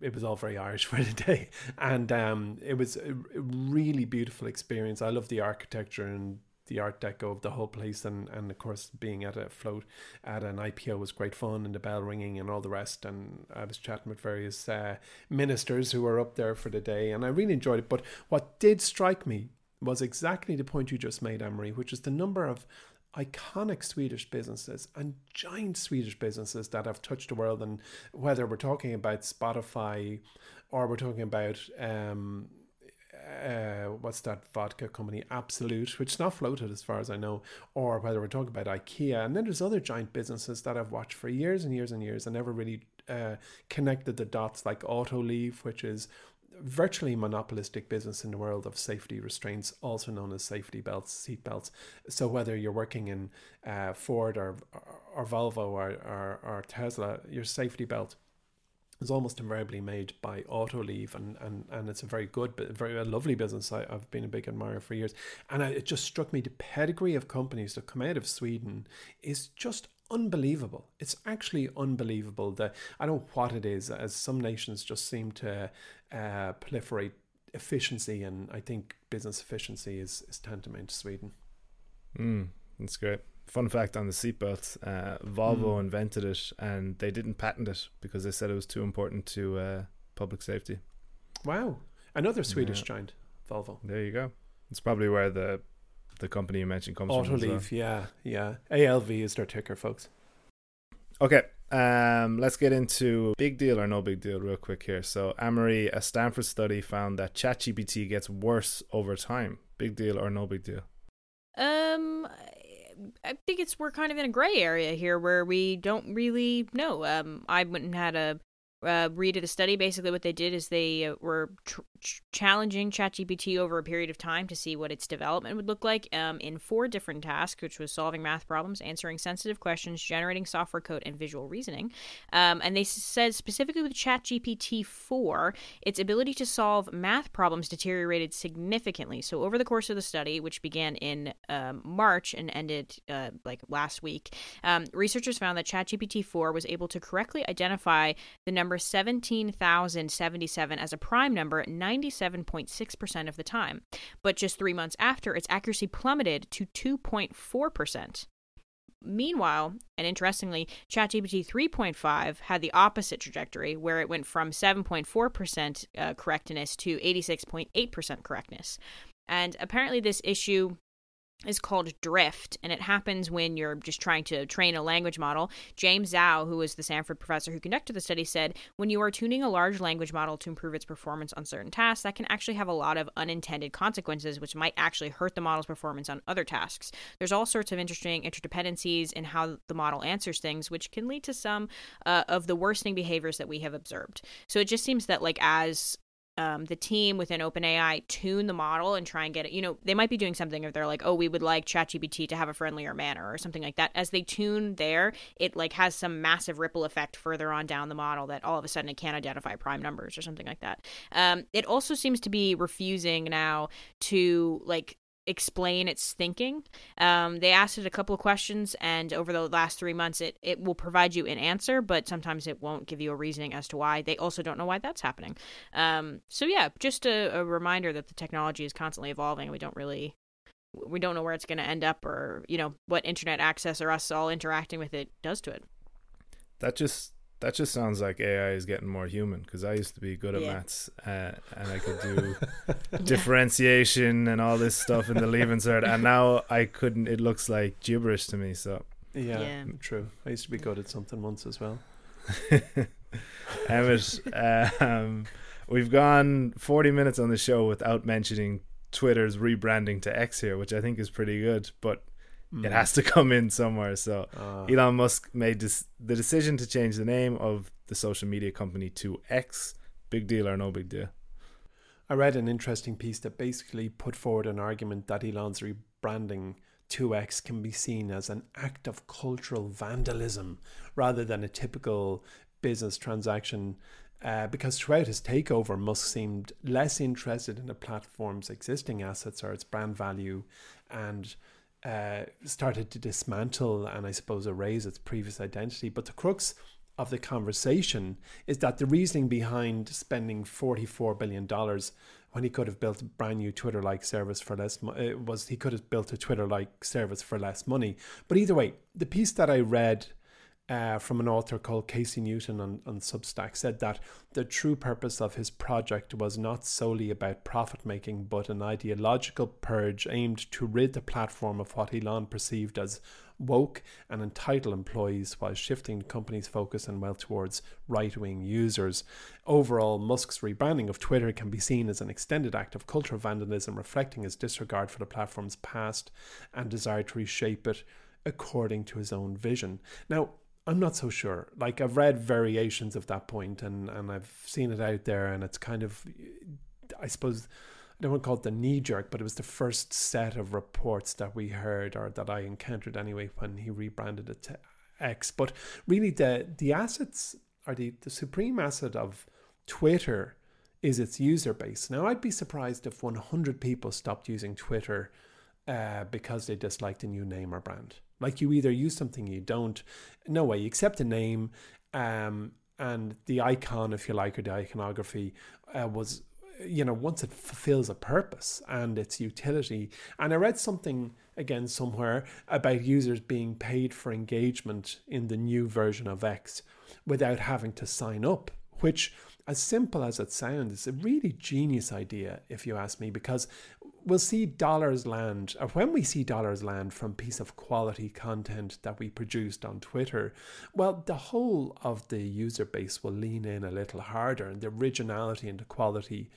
it was all very Irish for the day, and um, it was a really beautiful experience. I love the architecture and the art deco of the whole place, and, and of course being at a float at an IPO was great fun, and the bell ringing and all the rest. And I was chatting with various uh, ministers who were up there for the day, and I really enjoyed it. But what did strike me was exactly the point you just made, Emery, which is the number of iconic Swedish businesses and giant Swedish businesses that have touched the world. And whether we're talking about Spotify or we're talking about um, uh, what's that vodka company, Absolut, which is not floated as far as I know, or whether we're talking about IKEA. And then there's other giant businesses that I've watched for years and years and years and never really uh, connected the dots, like Autoliv, which is virtually monopolistic business in the world of safety restraints, also known as safety belts, seat belts. So whether you're working in uh, Ford or, or Volvo or, or, or Tesla, your safety belt is almost invariably made by Autoliv, and, and, and it's a very good, bu- very a lovely business. I, I've been a big admirer for years, and I, it just struck me the pedigree of companies that come out of Sweden is just unbelievable. It's actually unbelievable. That I don't know what it is, as some nations just seem to uh, proliferate efficiency, and I think business efficiency is is tantamount to Sweden. Mm, that's great. Fun fact on the seatbelt: uh, Volvo Mm. invented it, and they didn't patent it because they said it was too important to uh, public safety. Wow. Another Swedish Yeah. giant, Volvo. There you go. It's probably where the the company you mentioned comes from. as well. Yeah, yeah. ALV is their ticker, folks. Okay, um, let's get into big deal or no big deal real quick here. So, Amory, a Stanford study found that ChatGPT gets worse over time. Big deal or no big deal? Um, I think it's we're kind of in a gray area here where we don't really know. Um, I went and had a uh, read of the study. Basically, what they did is they uh, were tr- ch- challenging ChatGPT over a period of time to see what its development would look like um, in four different tasks, which was solving math problems, answering sensitive questions, generating software code, and visual reasoning. Um, and they said specifically with ChatGPT 4, its ability to solve math problems deteriorated significantly. So, over the course of the study, which began in um, March and ended uh, like last week, um, researchers found that ChatGPT 4 was able to correctly identify the number 17,077 as a prime number 97.6% of the time. But just three months after, its accuracy plummeted to 2.4%. Meanwhile, and interestingly, ChatGPT 3.5 had the opposite trajectory, where it went from 7.4% uh, correctness to 86.8% correctness. And apparently, this issue is called drift, and it happens when you're just trying to train a language model. James Zou, who was the Stanford professor who conducted the study, said when you are tuning a large language model to improve its performance on certain tasks, that can actually have a lot of unintended consequences, which might actually hurt the model's performance on other tasks. There's all sorts of interesting interdependencies in how the model answers things, which can lead to some uh, of the worsening behaviors that we have observed. So it just seems that, like, as um, the team within OpenAI tune the model and try and get it. You know, they might be doing something if they're like, oh, we would like ChatGPT to have a friendlier manner or something like that. As they tune there, it like has some massive ripple effect further on down the model that all of a sudden it can't identify prime numbers or something like that. Um, it also seems to be refusing now to like explain its thinking. Um, they asked it a couple of questions, and over the last three months, it, it will provide you an answer, but sometimes it won't give you a reasoning as to why. They also don't know why that's happening. Um, so, yeah, just a, a reminder that the technology is constantly evolving, we don't really. We don't know where it's going to end up, or you know what internet access or us all interacting with it does to it. That just that just sounds like AI is getting more human because I used to be good at Yeah. maths uh, and I could do differentiation and all this stuff in the leaving cert, and now I couldn't. It looks like gibberish to me. So, Yeah, Yeah. true. I used to be good at something once as well. Emmett, um, we've gone 40 minutes on the show without mentioning Twitter's rebranding to X here, which I think is pretty good, but Hmm. it has to come in somewhere. So, Ah. Elon Musk made this, the decision to change the name of the social media company to X. Big deal or no big deal? I read an interesting piece that basically put forward an argument that Elon's rebranding 2X can be seen as an act of cultural vandalism rather than a typical business transaction. Uh, because throughout his takeover, Musk seemed less interested in the platform's existing assets or its brand value and uh, started to dismantle and I suppose erase its previous identity. But the crux of the conversation is that the reasoning behind spending $44 billion when he could have built a brand new Twitter like service for less mo- uh, was he could have built a Twitter like service for less money. But either way, the piece that I read uh, from an author called Casey Newton on, on Substack said that the true purpose of his project was not solely about profit making, but an ideological purge aimed to rid the platform of what Elon perceived as woke and entitled employees while shifting the company's focus and wealth towards right wing users. Overall, Musk's rebranding of Twitter can be seen as an extended act of cultural vandalism, reflecting his disregard for the platform's past and desire to reshape it according to his own vision. Now, I'm not so sure. Like I've read variations of that point and, and I've seen it out there and it's kind of I suppose I don't want to call it the knee jerk, but it was the first set of reports that we heard or that I encountered anyway when he rebranded it to X. But really the the assets are the, the supreme asset of Twitter is its user base. Now I'd be surprised if 100 people stopped using Twitter uh, because they disliked the new name or brand. Like you either use something you don't. No way. You accept the name um, and the icon, if you like, or the iconography uh, was you know, once it fulfills a purpose and its utility. And I read something again somewhere about users being paid for engagement in the new version of X without having to sign up, which, as simple as it sounds, is a really genius idea, if you ask me, because we'll see dollars land, or when we see dollars land from piece of quality content that we produced on Twitter, well, the whole of the user base will lean in a little harder, and the originality and the quality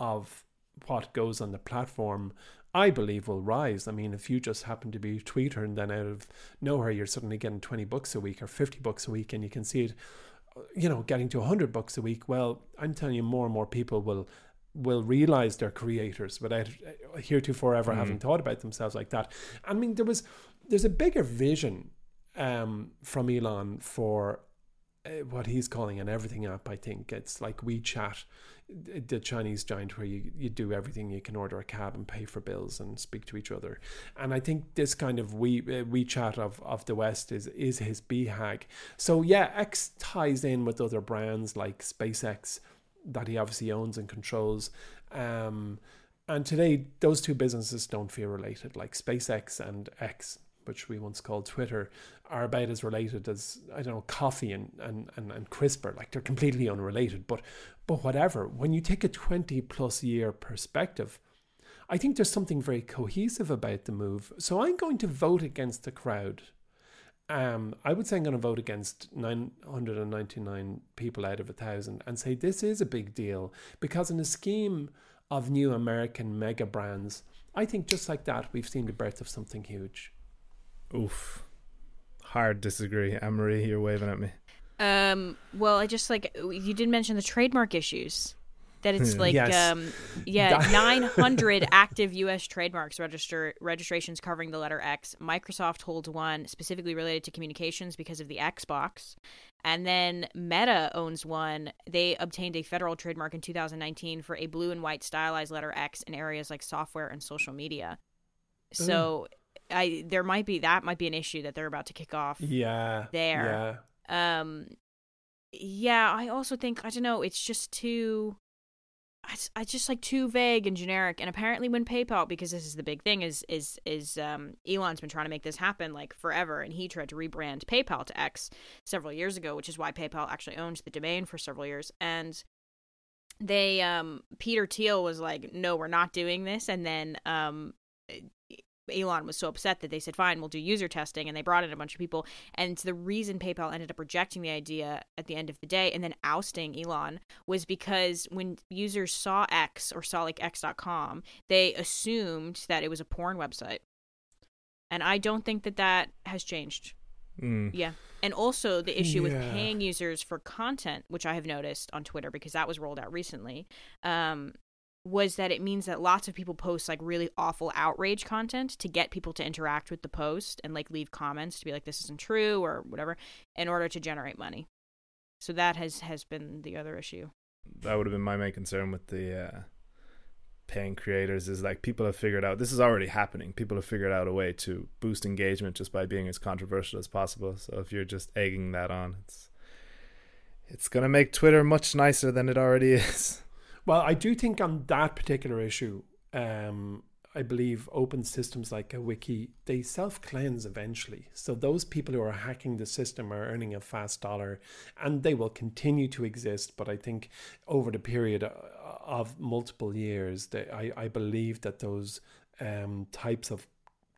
of what goes on the platform I believe will rise. I mean, if you just happen to be a tweeter and then out of nowhere you're suddenly getting 20 bucks a week or 50 bucks a week and you can see it, you know, getting to 100 bucks a week, well, I'm telling you, more and more people will will realize they're creators without heretofore ever mm. having thought about themselves like that. I mean, there was there's a bigger vision um, from Elon for uh, what he's calling an everything app. I think it's like WeChat, the Chinese giant, where you, you do everything. You can order a cab and pay for bills and speak to each other. And I think this kind of we uh, WeChat of, of the West is is his BHAG. So yeah, X ties in with other brands like SpaceX that he obviously owns and controls. Um, and today, those two businesses don't feel related. Like SpaceX and X, which we once called Twitter, are about as related as I don't know coffee and and and, and CRISPR. Like they're completely unrelated. But but whatever. When you take a twenty plus year perspective. I think there's something very cohesive about the move. So I'm going to vote against the crowd um, I would say I'm going to vote against 999 people out of a thousand and say this is a big deal because in a scheme of new American mega brands, I think just like that, we've seen the birth of something huge. Oof. Hard disagree. Anne Marie, you're waving at me. Um, well, I just like you did mention the trademark issues that it's like yes. um, yeah 900 active us trademarks register registrations covering the letter x. Microsoft holds one specifically related to communications because of the xbox. And then meta owns one. They obtained a federal trademark in 2019 for a blue and white stylized letter x in areas like software and social media. So Ooh. i there might be that might be an issue that they're about to kick off yeah there. yeah. Um yeah i also think i don't know it's just too I, I just like too vague and generic. And apparently, when PayPal, because this is the big thing, is is is um, Elon's been trying to make this happen like forever, and he tried to rebrand PayPal to X several years ago, which is why PayPal actually owned the domain for several years. And they, um, Peter Thiel was like, "No, we're not doing this," and then um, Elon was so upset that they said, fine, we'll do user testing. And they brought in a bunch of people. And the reason PayPal ended up rejecting the idea at the end of the day and then ousting Elon was because when users saw X or saw like X.com, they assumed that it was a porn website. And I don't think that that has changed. Mm. Yeah. And also the issue yeah. with paying users for content, which I have noticed on Twitter because that was rolled out recently. Um, was that it means that lots of people post like really awful outrage content to get people to interact with the post and like leave comments to be like this isn't true or whatever in order to generate money. So that has has been the other issue. That would have been my main concern with the uh, paying creators is like people have figured out this is already happening. People have figured out a way to boost engagement just by being as controversial as possible. So if you're just egging that on, it's it's gonna make Twitter much nicer than it already is. Well, I do think on that particular issue, um, I believe open systems like a wiki they self cleanse eventually. So those people who are hacking the system are earning a fast dollar, and they will continue to exist. But I think over the period uh, of multiple years, they, I I believe that those um, types of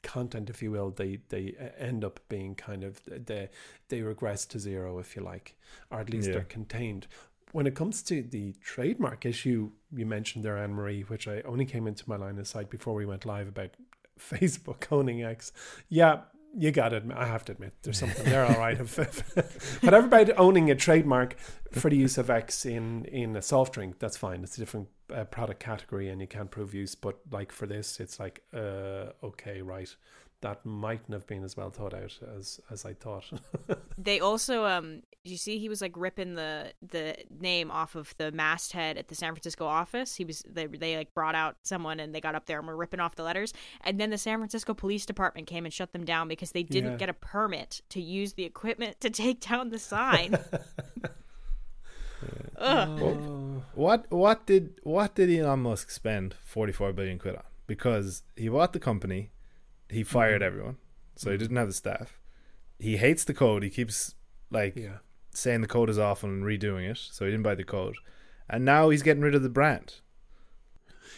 content, if you will, they they uh, end up being kind of they they regress to zero, if you like, or at least yeah. they're contained when it comes to the trademark issue you mentioned there, Anne Marie, which I only came into my line of sight before we went live about Facebook owning X. Yeah, you got admit, I have to admit, there's something there, all right. but about owning a trademark for the use of X in, in a soft drink, that's fine. It's a different uh, product category and you can't prove use. But like for this, it's like, uh, okay, right that mightn't have been as well thought out as as I thought. they also um you see he was like ripping the the name off of the masthead at the San Francisco office. He was they they like brought out someone and they got up there and were ripping off the letters. And then the San Francisco Police Department came and shut them down because they didn't yeah. get a permit to use the equipment to take down the sign. Oh. What what did what did Elon Musk spend forty four billion quid on? Because he bought the company, he fired Mhm. everyone, so he didn't have the staff. He hates the code. He keeps like Yeah. saying the code is awful and redoing it, so he didn't buy the code. And now he's getting rid of the brand.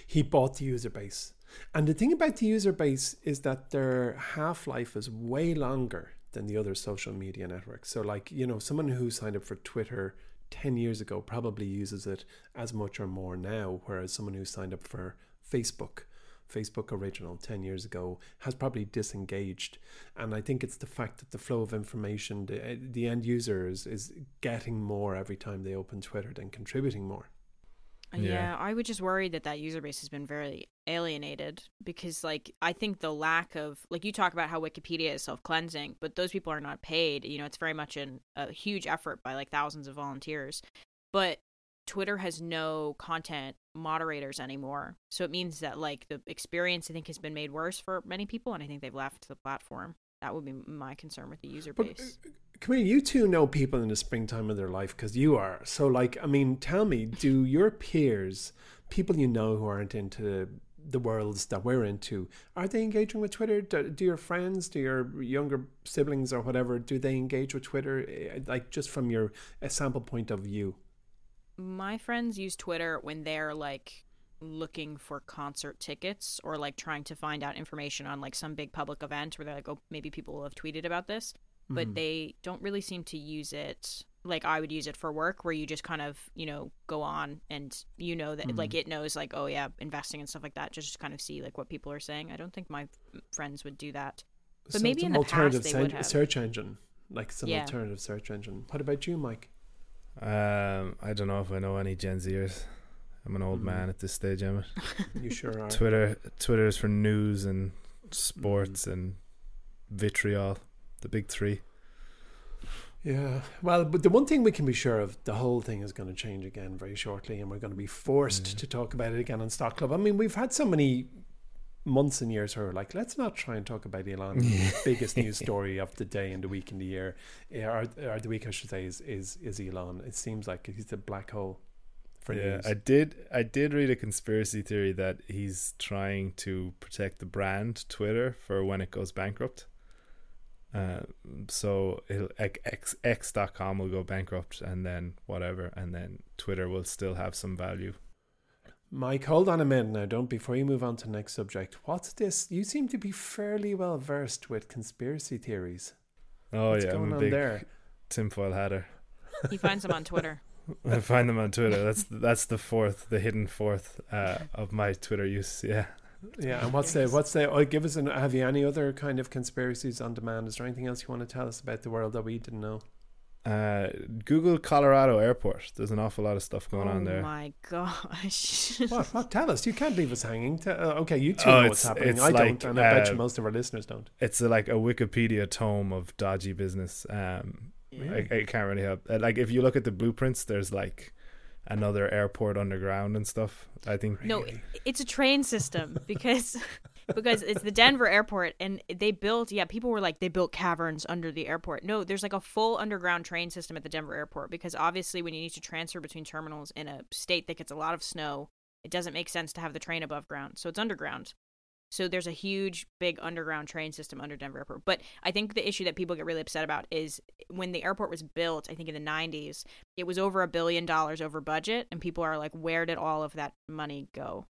He bought the user base. And the thing about the user base is that their half life is way longer than the other social media networks. So, like, you know, someone who signed up for Twitter 10 years ago probably uses it as much or more now, whereas someone who signed up for Facebook, Facebook original 10 years ago, has probably disengaged. And I think it's the fact that the flow of information, the, eh, the end user is, is getting more every time they open Twitter than contributing more. Uh, yeah. Yeah. I would just worry that that user base has been very alienated because, like, I think the lack of, like, you talk about how Wikipedia is self cleansing, but those people are not paid. You know, it's very much an, a huge effort by like thousands of volunteers. But Twitter has no content moderators anymore. So it means that, like, the experience, I think, has been made worse for many people, and I think they've left the platform. That would be my concern with the user But base. uh, come here, you two know people in the springtime of their life because you are. So, like, I mean, tell me, do your peers, people you know who aren't into the worlds that we're into, are they engaging with Twitter? Do, do your friends, do your younger siblings or whatever, do they engage with Twitter? eh, Like, just from your a sample point of view. My friends use Twitter when they're like looking for concert tickets or like trying to find out information on like some big public event where they're like, oh, maybe people will have tweeted about this, but Mhm. they don't really seem to use it like I would use it for work, where you just kind of you know go on and you know that like it knows like oh yeah investing and stuff like that, just kind of see like what people are saying. I don't think my f- friends would do that. But maybe it's in an the past alternative they sen- would have. search engine. Like, some Yeah. alternative search engine. What about you, Mike? Um, I don't know if I know any Gen Zers. I'm an old Mm. man at this stage, Emmett. You sure are. Twitter, Twitter is for news and Mm. sports and vitriol, the big three. Yeah. Well, but the one thing we can be sure of, the whole thing is going to change again very shortly, and we're going to be forced Yeah. to talk about it again on Stock Club. I mean, we've had so many months and years where we're like, let's not try and talk about Elon, the biggest news story of the day and the week and the year, or, or the week, I should say, is, is is Elon. It seems like he's a black hole for yeah, news. I did. I did read a conspiracy theory that he's trying to protect the brand Twitter for when it goes bankrupt. Uh, so it'll, x x.com will go bankrupt and then whatever and then Twitter will still have some value. Mike, hold on a minute now. Don't before you move on to the next subject. What's this? You seem to be fairly well versed with conspiracy theories. Oh What's yeah, going I'm a on big there? tinfoil hatter. He finds them on Twitter. I find them on Twitter. That's that's the fourth, the hidden fourth uh, of my Twitter use. Yeah. Yeah, and what's the what's the? Oh, give us an. Have you any other kind of conspiracies on demand? Is there anything else you want to tell us about the world that we didn't know? Uh, Google Colorado Airport. There's an awful lot of stuff going oh on there. Oh my gosh. What? What? Tell us. You can't leave us hanging. Te- uh, okay, you two Oh, know what's happening. it's I like, don't, and I bet uh, you most of our listeners don't. It's a, like a Wikipedia tome of dodgy business. Um, I, I can't really help. uh, Like if you look at the blueprints, there's like another airport underground and stuff. I think. No, Really? it's a train system because because it's the Denver airport and they built yeah, people were like they built caverns under the airport. No, there's like a full underground train system at the Denver airport because obviously when you need to transfer between terminals in a state that gets a lot of snow, it doesn't make sense to have the train above ground. So it's underground. So there's a huge big underground train system under Denver airport. But I think the issue that people get really upset about is when the airport was built, I think in the 90s, it was over a billion dollars over budget and people are like where did all of that money go?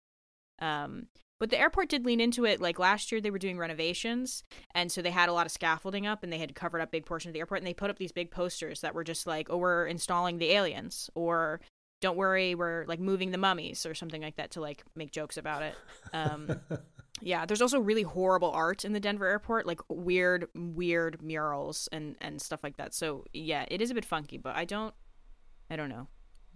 Um, but the airport did lean into it. Like last year, they were doing renovations, and so they had a lot of scaffolding up, and they had covered up big portions of the airport, and they put up these big posters that were just like, "Oh, we're installing the aliens," or "Don't worry, we're like moving the mummies," or something like that to like make jokes about it. Um, yeah, there's also really horrible art in the Denver airport, like weird, weird murals and and stuff like that. So yeah, it is a bit funky, but I don't, I don't know.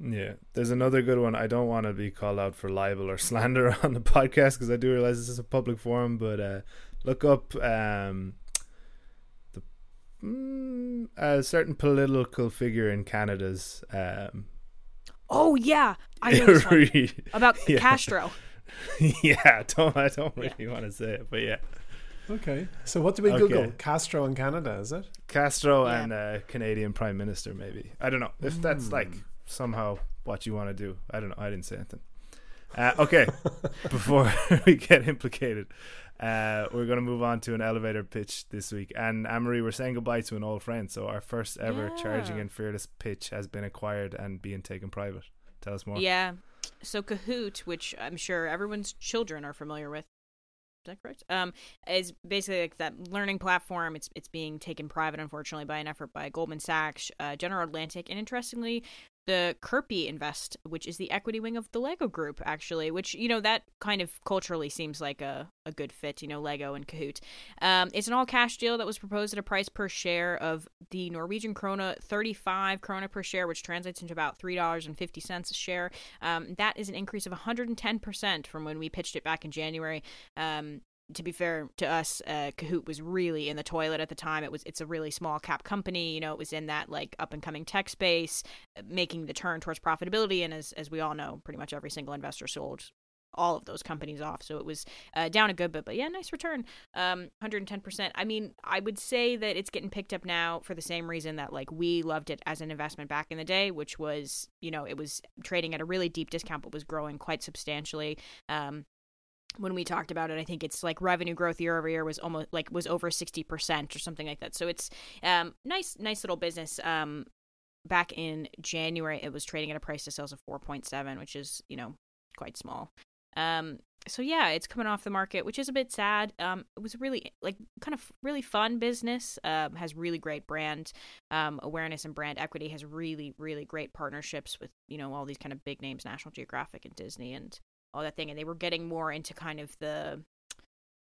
Yeah, there's another good one. I don't want to be called out for libel or slander on the podcast because I do realize this is a public forum. But uh, look up um, the mm, a certain political figure in Canada's um, Oh yeah, I know this about Yeah. Castro. yeah, don't I don't Yeah. really want to say it, but yeah, Okay. So what do we Okay. Google? Castro in Canada, is it? Castro Yeah. and uh, Canadian Prime Minister maybe. I don't know if that's like Hmm. Somehow what you want to do. I don't know. I didn't say anything. Uh, okay, before we get implicated, uh, we're going to move on to an elevator pitch this week. And Anne-Marie, we're saying goodbye to an old friend. So our first ever Yeah. charging and fearless pitch has been acquired and being taken private. Tell us more. Yeah. So Kahoot, which I'm sure everyone's children are familiar with. Is that correct? Um, is basically like that learning platform. It's it's being taken private, unfortunately, by an effort by Goldman Sachs, uh, General Atlantic, and interestingly, the Kirkbi Invest, which is the equity wing of the Lego Group, actually. Which you know that kind of culturally seems like a, a good fit. You know, Lego and Kahoot. Um, it's an all cash deal that was proposed at a price per share of the Norwegian krona, thirty five krona per share, which translates into about three dollars and fifty cents a share. Um, that is an increase of one hundred and ten percent from when we pitched it back in January. Um, to be fair to us, uh, Kahoot was really in the toilet at the time. It was it's a really small cap company. You know, it was in that like up and coming tech space, making the turn towards profitability. And as as we all know, pretty much every single investor sold all of those companies off. So it was uh, down a good bit, but yeah, nice return. Um, 110%. I mean, I would say that it's getting picked up now for the same reason that like we loved it as an investment back in the day, which was, you know, it was trading at a really deep discount, but was growing quite substantially. Um, when we talked about it, I think it's like revenue growth year over year was almost like was over 60% or something like that. So it's um nice, nice little business. Um, back in January, it was trading at a price to sales of 4.7, which is, you know, quite small. Um, so yeah, it's coming off the market, which is a bit sad. Um, it was really like kind of really fun business. Um, has really great brand um, awareness and brand equity. Has really really great partnerships with you know all these kind of big names, National Geographic and Disney and all that thing. And they were getting more into kind of the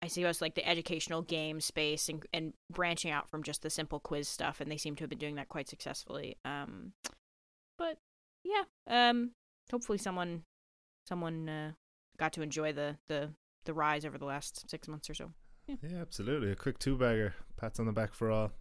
I us like the educational game space and and branching out from just the simple quiz stuff. And they seem to have been doing that quite successfully. Um, but yeah, um, hopefully someone someone uh, got to enjoy the the the rise over the last six months or so. Yeah, absolutely. A quick two bagger. Pats on the back for all.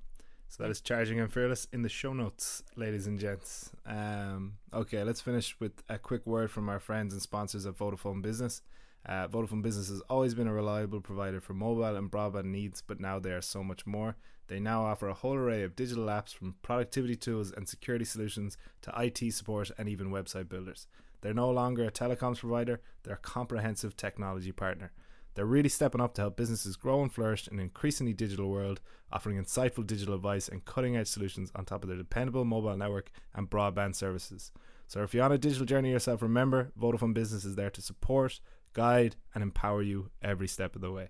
So that is charging and fearless in the show notes, ladies and gents. Um, okay, let's finish with a quick word from our friends and sponsors at Vodafone Business. Uh, Vodafone Business has always been a reliable provider for mobile and broadband needs, but now they are so much more. They now offer a whole array of digital apps from productivity tools and security solutions to IT support and even website builders. They're no longer a telecoms provider, they're a comprehensive technology partner. They're really stepping up to help businesses grow and flourish in an increasingly digital world, offering insightful digital advice and cutting edge solutions on top of their dependable mobile network and broadband services. So if you're on a digital journey yourself, remember Vodafone Business is there to support, guide, and empower you every step of the way.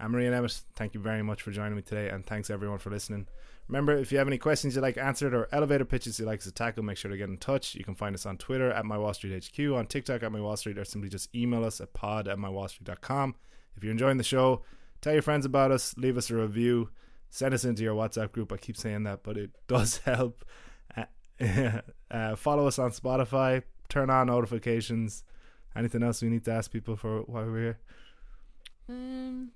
Anne-Marie and Emmett, thank you very much for joining me today, and thanks everyone for listening. Remember, if you have any questions you'd like answered or elevator pitches you'd like us to tackle, make sure to get in touch. You can find us on Twitter at MyWallStreetHQ, on TikTok at MyWallStreet, or simply just email us at pod at MyWallStreet.com. If you're enjoying the show, tell your friends about us, leave us a review, send us into your WhatsApp group. I keep saying that, but it does help. Uh, uh, follow us on Spotify, turn on notifications. Anything else we need to ask people for while we're here? Um,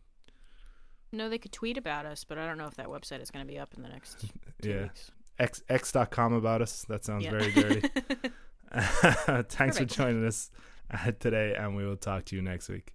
no, they could tweet about us, but I don't know if that website is going to be up in the next two Yeah. weeks. X x.com about us. That sounds Yeah. very dirty. Thanks Perfect. for joining us uh, today, and we will talk to you next week.